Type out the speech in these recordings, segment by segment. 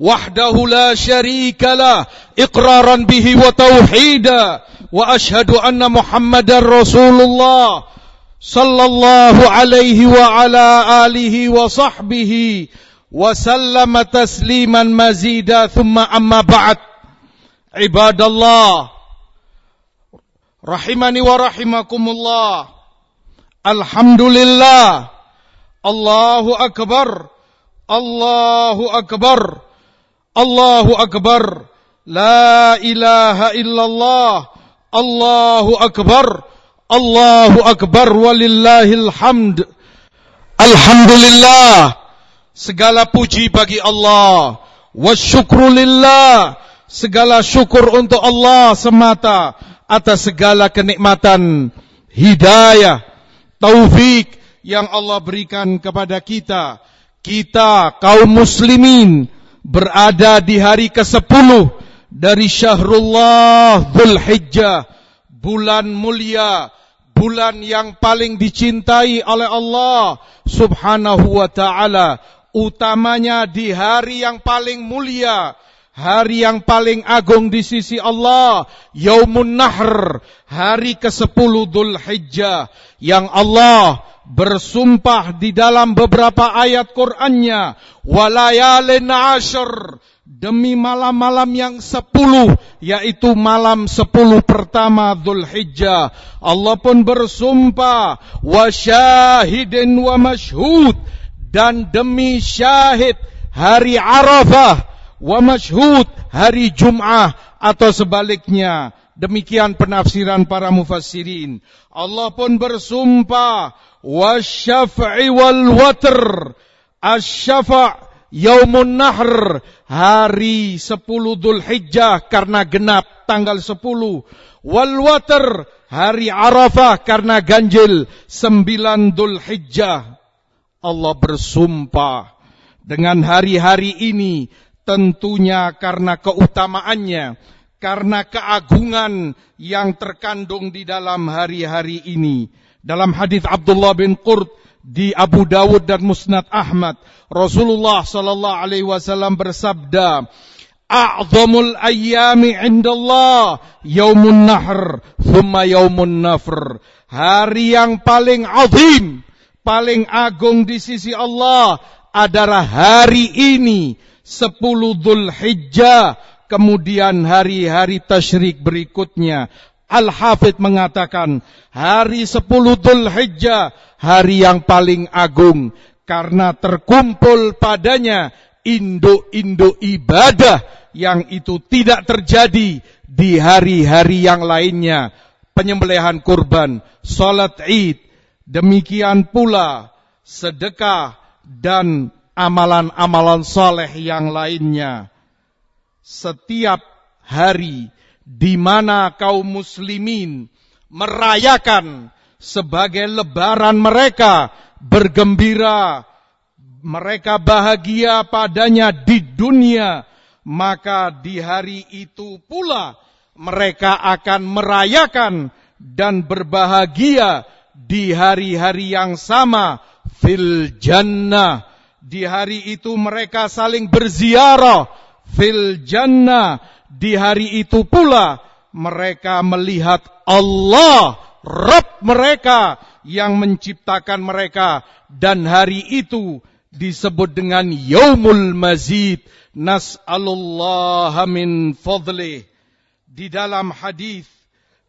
وحده لا شريك له إقرارا به وتوحيدا. وأشهد أن محمد رسول الله صلى الله عليه وعلى آله وصحبه وسلم تسليما مزيدا. ثم أما بعد عباد الله رحمني ورحمكم الله. الحمد لله. الله أكبر. الله أكبر. Allahu Akbar. La ilaha illallah. Allahu Akbar. Allahu Akbar walillahil hamd. Alhamdulillah. Segala puji bagi Allah. Wasyukrulillah. Segala syukur untuk Allah semata atas segala kenikmatan, hidayah, taufik yang Allah berikan kepada kita. Kita kaum muslimin berada di hari ke-10 dari Syahrullah Dzulhijjah, bulan mulia, bulan yang paling dicintai oleh Allah Subhanahu wa taala, utamanya di hari yang paling mulia, hari yang paling agung di sisi Allah, Yaumun Nahr, hari ke-10 Dzulhijjah yang Allah bersumpah di dalam beberapa ayat Qur'annya. Walayalin ashar demi malam-malam yang sepuluh yaitu malam sepuluh pertama Dhul Hijjah Allah pun bersumpah wa syahidin wa mashhud dan demi syahid hari Arafah wa mashhud hari Jum'ah atau sebaliknya. Demikian penafsiran para mufassirin. Allah pun bersumpah wasyaf'i wal watr asyafa' yaumun nahr. Hari 10 Dhul Hijjah karena genap tanggal 10 wal watr hari Arafah karena ganjil 9 Dhul Hijjah Allah bersumpah dengan hari-hari ini tentunya karena keutamaannya karena keagungan yang terkandung di dalam hari-hari ini dalam hadis Abdullah bin Qurt di Abu Dawud dan Musnad Ahmad, Rasulullah sallallahu alaihi wasallam bersabda, "A'zamul ayyami 'indallah yaumun nahr, thumma yaumun nafr." Hari yang paling azim, paling agung di sisi Allah adalah hari ini, 10 Dzulhijjah, kemudian hari-hari tasyrik berikutnya. Al-Hafidh mengatakan hari 10 Dhul Hijjah hari yang paling agung karena terkumpul padanya induk-induk ibadah yang itu tidak terjadi di hari-hari yang lainnya penyembelihan kurban, salat Id, demikian pula sedekah dan amalan-amalan soleh yang lainnya. Setiap hari di mana kaum muslimin merayakan sebagai lebaran mereka bergembira mereka bahagia padanya di dunia. Maka di hari itu pula mereka akan merayakan dan berbahagia di hari-hari yang sama fil jannah. Di hari itu mereka saling berziarah fil jannah di hari itu pula mereka melihat Allah, Rabb mereka yang menciptakan mereka dan hari itu disebut dengan Yaumul Mazid. Nas'alullah min fadlih. Di dalam hadis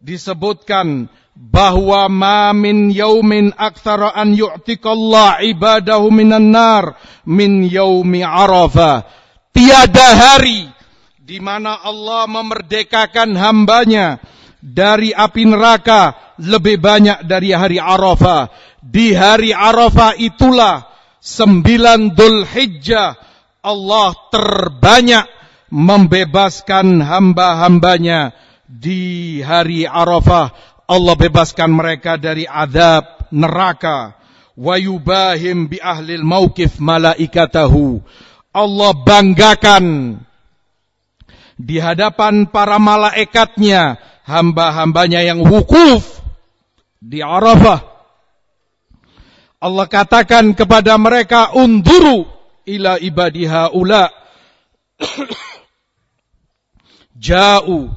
disebutkan bahwa ma min yaumin aktsara an yu'tikallah ibadahu minan nar min yaumi Arafah. Tiada hari di mana Allah memerdekakan hambanya dari api neraka lebih banyak dari hari Arafah. Di hari Arafah itulah sembilan Dhul Hijjah Allah terbanyak membebaskan hamba-hambanya. Di hari Arafah Allah bebaskan mereka dari azab neraka. Wa yubahim bi ahlil mauqif malaikatahu. Allah banggakan di hadapan para malaikatnya hamba-hambanya yang wukuf di Arafah Allah katakan kepada mereka unduru ila ibadiha ula ja'u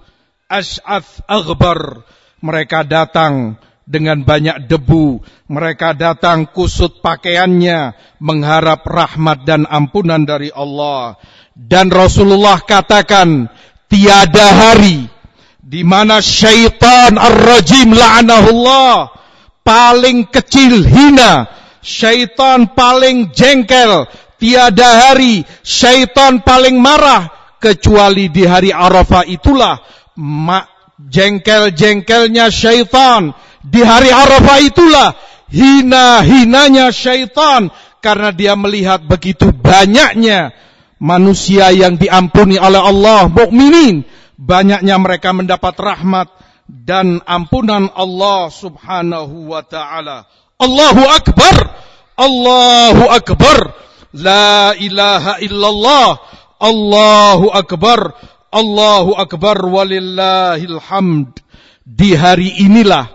as'ath aghbar mereka datang dengan banyak debu. Mereka datang kusut pakaiannya, mengharap rahmat dan ampunan dari Allah. Dan Rasulullah katakan, tiada hari di mana syaitan ar-rajim la'anahullah paling kecil hina, syaitan paling jengkel, tiada hari syaitan paling marah kecuali di hari Arafah itulah jengkel-jengkelnya syaitan. Di hari Arafah itulah hina-hinanya syaitan karena dia melihat begitu banyaknya manusia yang diampuni oleh Allah mukminin. Banyaknya mereka mendapat rahmat dan ampunan Allah Subhanahu wa taala. Allahu akbar! Allahu akbar! La ilaha illallah! Allahu akbar! Allahu akbar! Walillahil hamd! Di hari inilah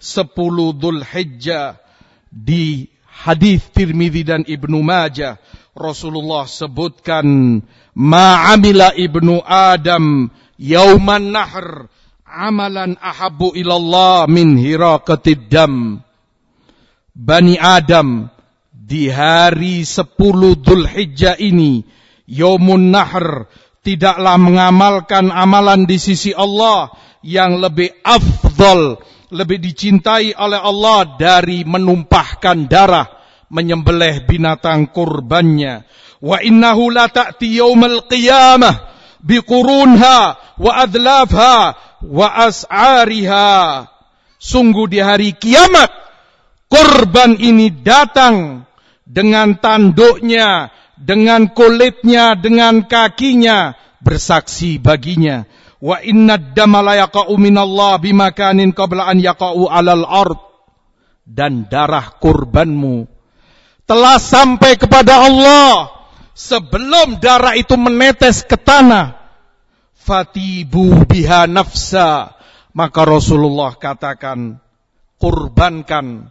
10 Dhul Hijjah di hadis Tirmidzi dan Ibnu Majah Rasulullah sebutkan ma'amila ibnu Adam yauman nahr amalan ahabu ilallah min hiraqatid dam. Bani Adam di hari 10 Dhul Hijjah ini yaumun nahr tidaklah mengamalkan amalan di sisi Allah yang lebih afdal lebih dicintai oleh Allah dari menumpahkan darah menyembelih binatang kurbannya. Wa innahu la ta'ti yaumal qiyamah biqurunha wa adlafha wa as'ariha. Sungguh di hari kiamat kurban ini datang dengan tanduknya, dengan kulitnya, dengan kakinya bersaksi baginya wa inna dama la yaqa'u minallah bimakanin qabla an yaqa'u alal ard dan darah kurbanmu telah sampai kepada Allah. Sebelum darah itu menetes ke tanah. Fatibu biha nafsa. Maka Rasulullah katakan kurbankan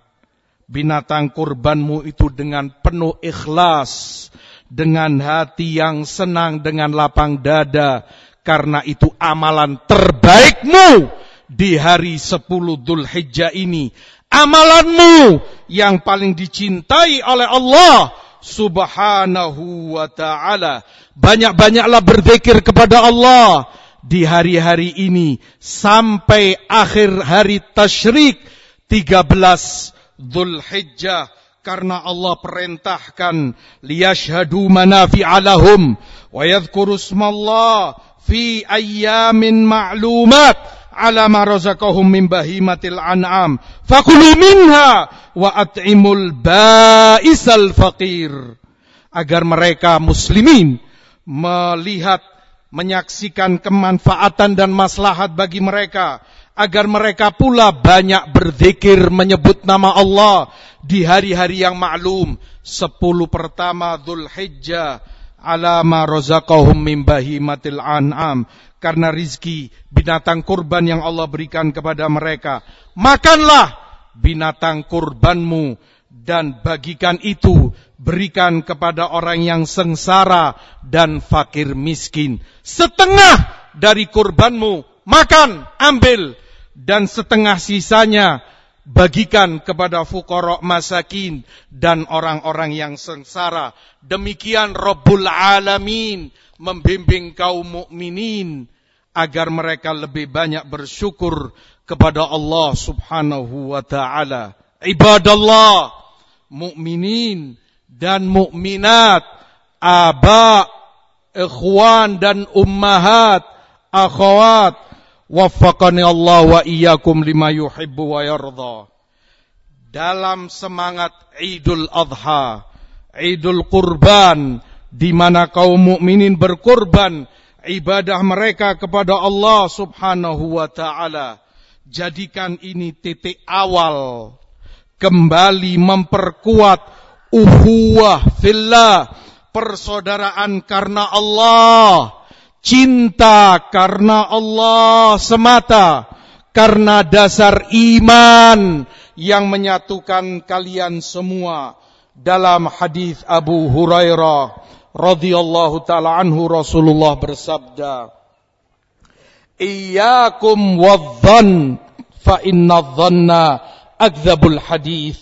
binatang kurbanmu itu dengan penuh ikhlas dengan hati yang senang dengan lapang dada. Karena itu amalan terbaikmu di hari 10 Dhul Hijjah ini. Amalanmu yang paling dicintai oleh Allah subhanahu wa ta'ala. Banyak-banyaklah berzikir kepada Allah di hari-hari ini sampai akhir hari tasyrik 13 Dhul Hijjah karena Allah perintahkan liyashhadu manafi'alahum wa yadhkuru fi ayyamin ma'lumat ala ma razaqahum min bahimatil an'am. Fakulu minha wa at'imul ba'isal faqir. Agar mereka muslimin melihat menyaksikan kemanfaatan dan maslahat bagi mereka. Agar mereka pula banyak berzikir menyebut nama Allah di hari-hari yang maklum. Sepuluh pertama Dzulhijjah ala ma razaqahum min an'am. Karena rizki binatang kurban yang Allah berikan kepada mereka. Makanlah binatang kurbanmu dan bagikan itu berikan kepada orang yang sengsara dan fakir miskin. Setengah dari kurbanmu makan ambil. Dan setengah sisanya bagikan kepada fukorok masakin dan orang-orang yang sengsara. Demikian Rabbul Alamin membimbing kaum mukminin agar mereka lebih banyak bersyukur kepada Allah Subhanahu wa taala. Ibadallah, mukminin dan mukminat, aba, ikhwan dan ummahat, akhwat Waffaqani Allah wa iyyakum lima yuhibbu wa yarda. Dalam semangat Idul Adha, Idul Kurban, di mana kaum mukminin berkurban ibadah mereka kepada Allah Subhanahu wa taala. Jadikan ini titik awal kembali memperkuat uhuwah fillah, persaudaraan karena Allah, cinta karena Allah semata, karena dasar iman yang menyatukan kalian semua dalam hadis Abu Hurairah radhiyallahu taala anhu Rasulullah bersabda Iyyakum wadh-dhann fa inna dhanna akdzabul hadis.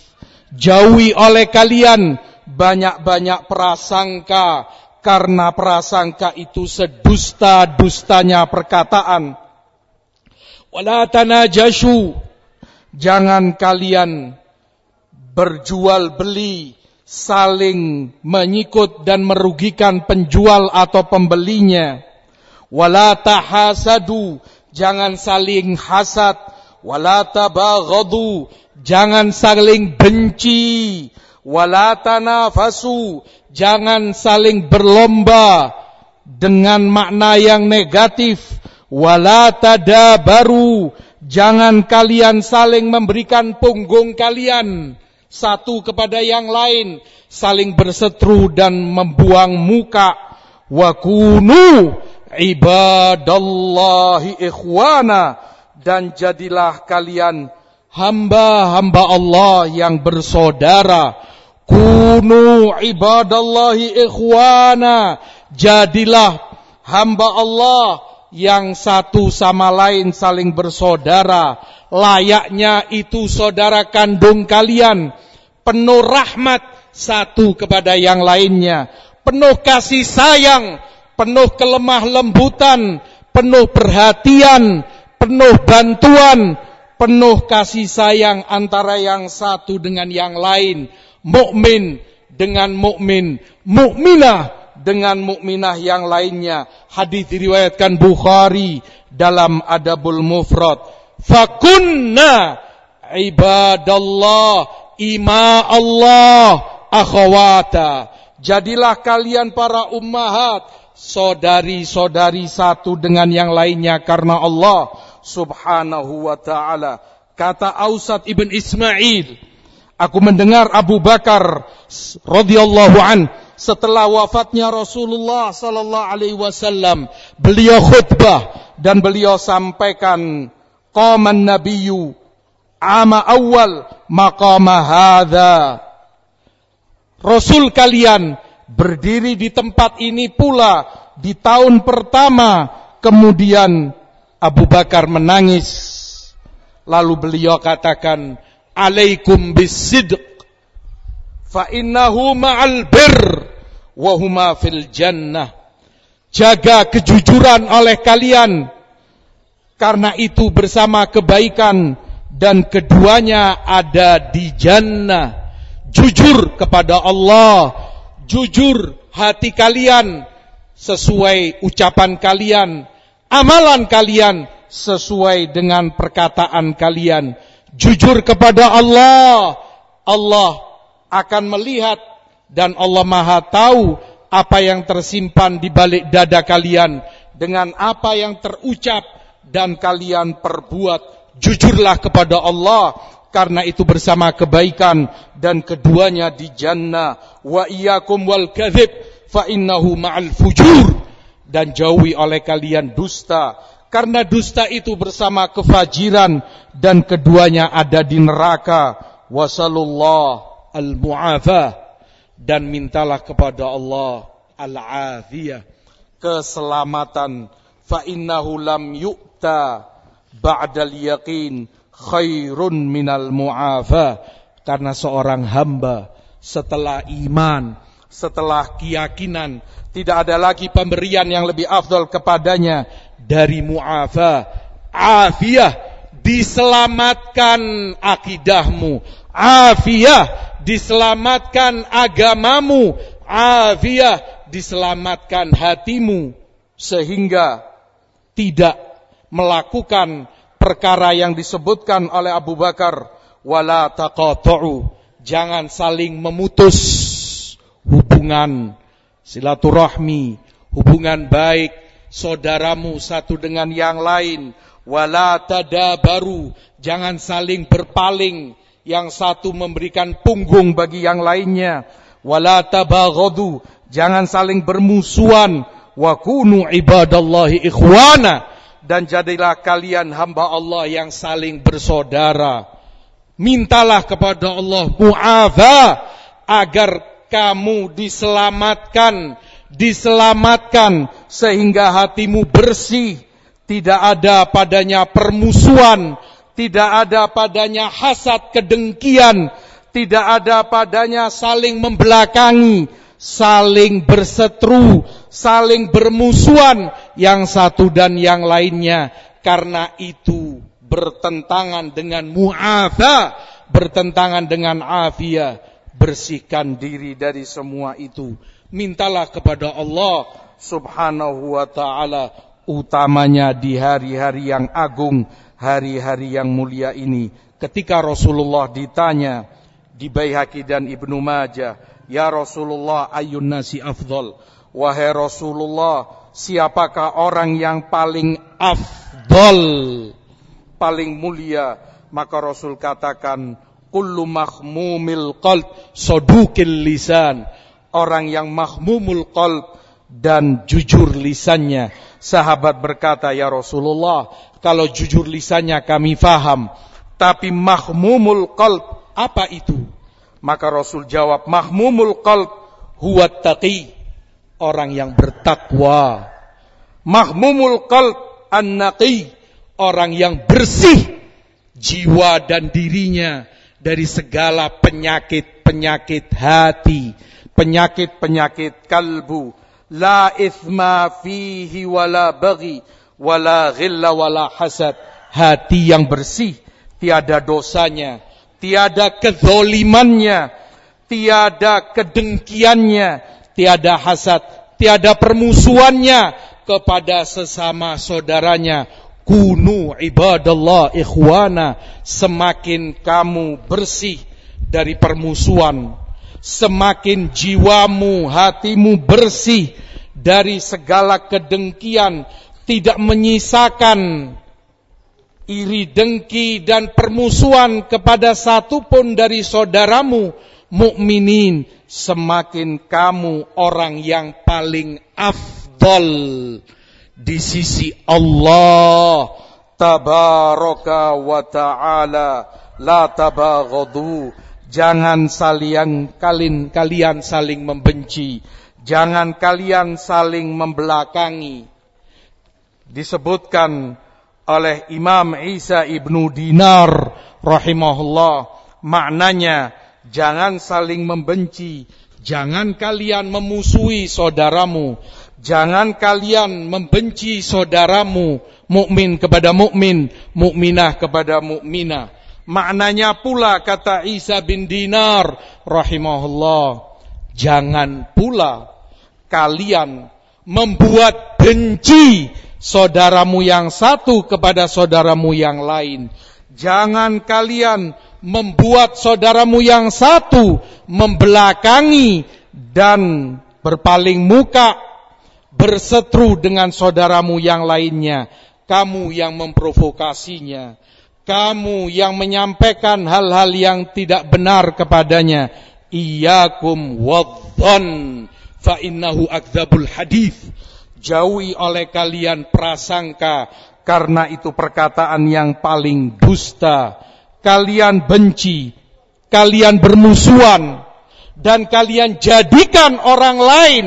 Jauhi oleh kalian banyak-banyak prasangka karena prasangka itu sedusta-dustanya perkataan. Wala tanajashu. Jangan kalian berjual beli, saling menyikut dan merugikan penjual atau pembelinya. Wala tahasadu. Jangan saling hasad. Wala tabaghadu jangan saling benci, wala tanafasu, jangan saling berlomba dengan makna yang negatif, wala tadabaru, jangan kalian saling memberikan punggung kalian satu kepada yang lain, saling berseteru dan membuang muka. Wa kunu ibadallahi ikhwana. Dan jadilah kalian hamba-hamba Allah yang bersaudara. Kunu ibadallahi ikhwana. Jadilah hamba Allah yang satu sama lain saling bersaudara. Layaknya itu saudara kandung kalian. Penuh rahmat satu kepada yang lainnya. Penuh kasih sayang, penuh kelemah lembutan, penuh perhatian, penuh bantuan, penuh kasih sayang antara yang satu dengan yang lain, mukmin dengan mukmin, mukminah dengan mukminah yang lainnya. Hadis diriwayatkan Bukhari dalam Adabul Mufrad. Fakunna ibadallah ima Allah akhawata. Jadilah kalian para ummahat saudari-saudari satu dengan yang lainnya karena Allah subhanahu wa ta'ala. Kata Ausad ibn Ismail, aku mendengar Abu Bakar radhiyallahu an setelah wafatnya Rasulullah sallallahu alaihi wasallam, beliau khutbah dan beliau sampaikan qaman nabiyyu ama awal maqama hadza. Rasul kalian berdiri di tempat ini pula di tahun pertama kemudian Abu Bakar menangis. Lalu beliau katakan, "Alaikum bisidq fa innahu ma'al bir wa huma fil jannah." Jaga kejujuran oleh kalian karena itu bersama kebaikan dan keduanya ada di jannah. Jujur kepada Allah, jujur hati kalian sesuai ucapan kalian amalan kalian sesuai dengan perkataan kalian. Jujur kepada Allah, Allah akan melihat dan Allah Maha tahu apa yang tersimpan di balik dada kalian dengan apa yang terucap dan kalian perbuat. Jujurlah kepada Allah karena itu bersama kebaikan dan keduanya di jannah. Wa iyyakum wal kadzib fa innahu ma'al fujur dan jauhi oleh kalian dusta karena dusta itu bersama kefajiran dan keduanya ada di neraka. Wasallallahu al mu'afa dan mintalah kepada Allah al afiyah keselamatan. Fa innahu lam yu'ta ba'dal yaqin khairun minal mu'afa karena seorang hamba setelah iman setelah keyakinan tidak ada lagi pemberian yang lebih afdol kepadanya dari mu'afa. Afiyah, diselamatkan akidahmu. Afiyah, diselamatkan agamamu. Afiyah, diselamatkan hatimu. Sehingga tidak melakukan perkara yang disebutkan oleh Abu Bakar. Wala taqatu'u. Jangan saling memutus hubungan silaturahmi, hubungan baik saudaramu satu dengan yang lain. Wala tadabaru, jangan saling berpaling. Yang satu memberikan punggung bagi yang lainnya. Wala tabaghadu, jangan saling bermusuhan. Wa kunu ibadallahi ikhwana dan jadilah kalian hamba Allah yang saling bersaudara. Mintalah kepada Allah mu'afa agar kamu diselamatkan, diselamatkan sehingga hatimu bersih, tidak ada padanya permusuhan, tidak ada padanya hasad kedengkian, tidak ada padanya saling membelakangi, saling berseteru, saling bermusuhan yang satu dan yang lainnya. Karena itu bertentangan dengan mu'afa, bertentangan dengan afia, bersihkan diri dari semua itu. Mintalah kepada Allah Subhanahu wa taala utamanya di hari-hari yang agung, hari-hari yang mulia ini. Ketika Rasulullah ditanya di Baihaqi dan Ibnu Majah, "Ya Rasulullah, ayun nasi afdal?" Wahai Rasulullah, siapakah orang yang paling afdol, paling mulia? Maka Rasul katakan, kullu mahmumil qalb sodukil lisan. Orang yang mahmumul qalb dan jujur lisannya. Sahabat berkata, ya Rasulullah, kalau jujur lisannya kami faham. Tapi mahmumul qalb, apa itu? Maka Rasul jawab, mahmumul qalb huwa taqi orang yang bertakwa. Mahmumul qalb an-naqi, orang yang bersih jiwa dan dirinya dari segala penyakit-penyakit hati, penyakit-penyakit kalbu. La ithma fihi wala bagi, wala ghilla wala hasad. Hati yang bersih, tiada dosanya, tiada kezolimannya, tiada kedengkiannya, tiada hasad, tiada permusuhannya kepada sesama saudaranya. Kunu ibadallah ikhwana, semakin kamu bersih dari permusuhan, semakin jiwamu, hatimu bersih dari segala kedengkian, tidak menyisakan iri dengki dan permusuhan kepada satupun dari saudaramu mukminin. Semakin kamu orang yang paling afdol di sisi Allah tabaraka wa ta'ala la tabaghadu jangan saling kalian kalian saling membenci jangan kalian saling membelakangi disebutkan oleh Imam Isa ibnu Dinar rahimahullah maknanya Jangan saling membenci. Jangan kalian memusuhi saudaramu. Jangan kalian membenci saudaramu. Mukmin kepada mukmin, mukminah kepada mukminah. Maknanya pula kata Isa bin Dinar rahimahullah. Jangan pula kalian membuat benci saudaramu yang satu kepada saudaramu yang lain. Jangan kalian membuat saudaramu yang satu membelakangi dan berpaling muka bersetru dengan saudaramu yang lainnya kamu yang memprovokasinya kamu yang menyampaikan hal-hal yang tidak benar kepadanya. Iyyakum wadzan fa innahu akdzabul hadis jauhi oleh kalian prasangka karena itu perkataan yang paling dusta. Kalian benci, kalian bermusuhan, dan kalian jadikan orang lain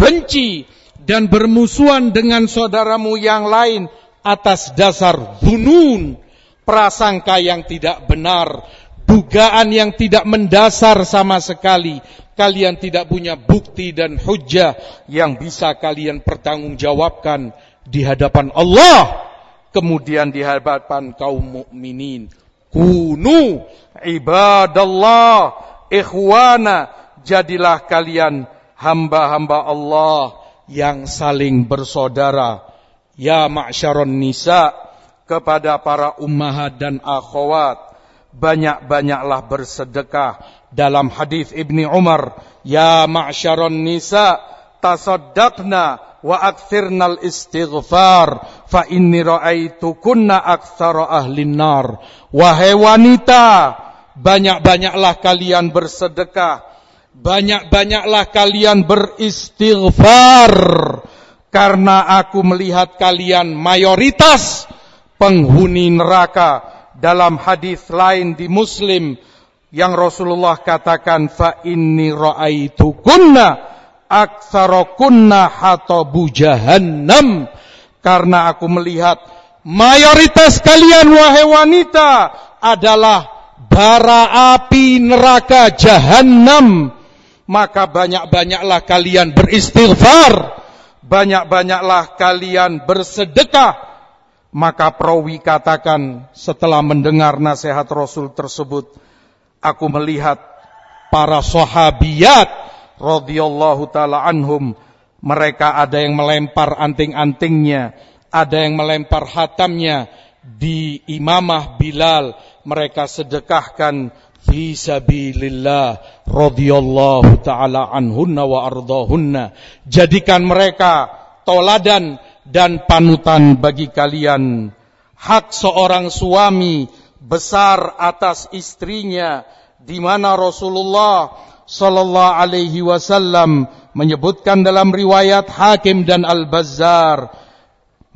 benci dan bermusuhan dengan saudaramu yang lain atas dasar bunun, prasangka yang tidak benar, dugaan yang tidak mendasar sama sekali. Kalian tidak punya bukti dan hujah yang bisa kalian pertanggungjawabkan di hadapan Allah, kemudian di hadapan kaum mukminin. Kunu ibadallah ikhwana jadilah kalian hamba-hamba Allah yang saling bersaudara ya ma'syaron nisa kepada para ummahat dan akhwat. Banyak-banyaklah bersedekah. Dalam hadis Ibni Umar ya ma'syaron nisa tasaddaqna wa akthirnal istighfar fa inni ra'aitukunna aktsara ahlin nar wahai wanita banyak-banyaklah kalian bersedekah. Banyak-banyaklah kalian beristighfar. Karena aku melihat kalian mayoritas penghuni neraka dalam hadis lain di Muslim yang Rasulullah katakan fa inni ra'aitukunna aktsarakunna hatabu jahannam. Karena aku melihat mayoritas kalian wahai wanita adalah bara api neraka jahannam. Maka banyak-banyaklah kalian beristighfar banyak-banyaklah kalian bersedekah maka perawi katakan setelah mendengar nasihat Rasul tersebut aku melihat para sahabiat radhiyallahu taala anhum mereka ada yang melempar anting-antingnya, ada yang melempar hatamnya di imamah Bilal, mereka sedekahkan fi sabilillah radhiyallahu taala anhunna wa ardahunna. Jadikan mereka toladan dan panutan bagi kalian. Hak seorang suami besar atas istrinya di mana Rasulullah sallallahu alaihi wasallam menyebutkan dalam riwayat Hakim dan Al-Bazzar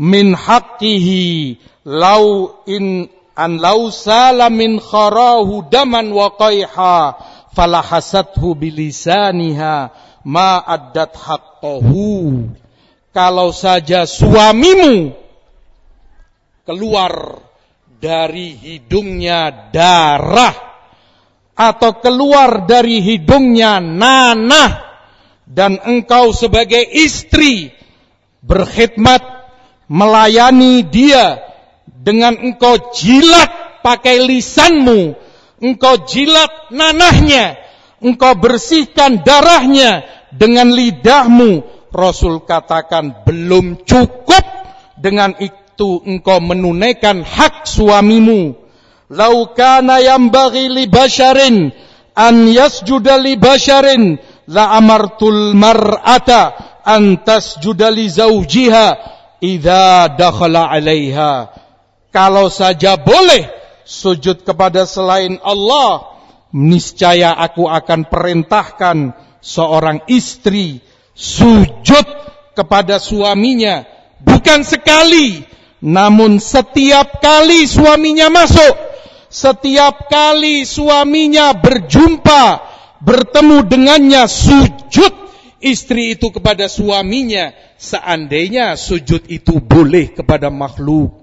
min haqqihi lau in an lau sala min kharahu daman wa qayha falahasathu bilisaniha ma addat haqqahu kalau saja suamimu keluar dari hidungnya darah atau keluar dari hidungnya nanah dan engkau sebagai istri berkhidmat melayani dia dengan engkau jilat pakai lisanmu engkau jilat nanahnya engkau bersihkan darahnya dengan lidahmu Rasul katakan belum cukup dengan itu engkau menunaikan hak suamimu Lau kana yambaghi li basharin an yasjuda li basharin la amartul mar'ata an tasjuda li zawjiha idza dakhala 'alaiha. Kalau saja boleh sujud kepada selain Allah, niscaya aku akan perintahkan seorang istri sujud kepada suaminya bukan sekali namun setiap kali suaminya masuk setiap kali suaminya berjumpa, bertemu dengannya, sujud istri itu kepada suaminya. Seandainya sujud itu boleh kepada makhluk.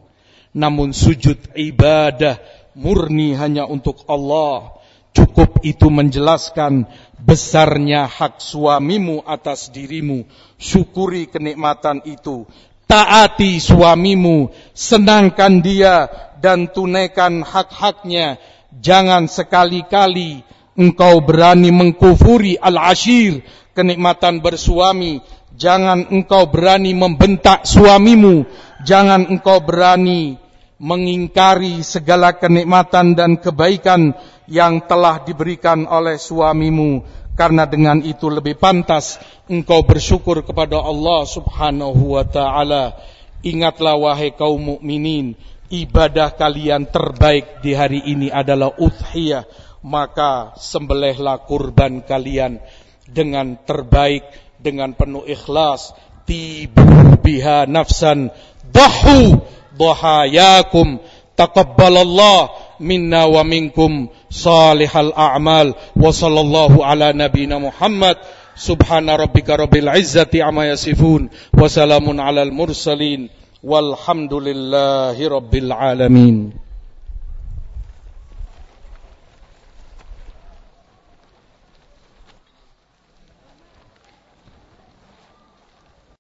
Namun sujud ibadah murni hanya untuk Allah. Cukup itu menjelaskan besarnya hak suamimu atas dirimu. Syukuri kenikmatan itu. Taati suamimu, senangkan dia dan tunaikan hak-haknya. Jangan sekali-kali engkau berani mengkufuri al-ashir, kenikmatan bersuami. Jangan engkau berani membentak suamimu. Jangan engkau berani mengingkari segala kenikmatan dan kebaikan yang telah diberikan oleh suamimu. Karena dengan itu lebih pantas engkau bersyukur kepada Allah subhanahu wa ta'ala. Ingatlah wahai kaum mukminin ibadah kalian terbaik di hari ini adalah udhiyah, maka sembelihlah kurban kalian dengan terbaik, dengan penuh ikhlas, tibu biha nafsan, dahu dhahayakum, taqabbalallah minna wa minkum salihal a'mal. Wa sallallahu ala nabina Muhammad. Subhana rabbika rabbil izzati amma yasifun. Wa salamun alal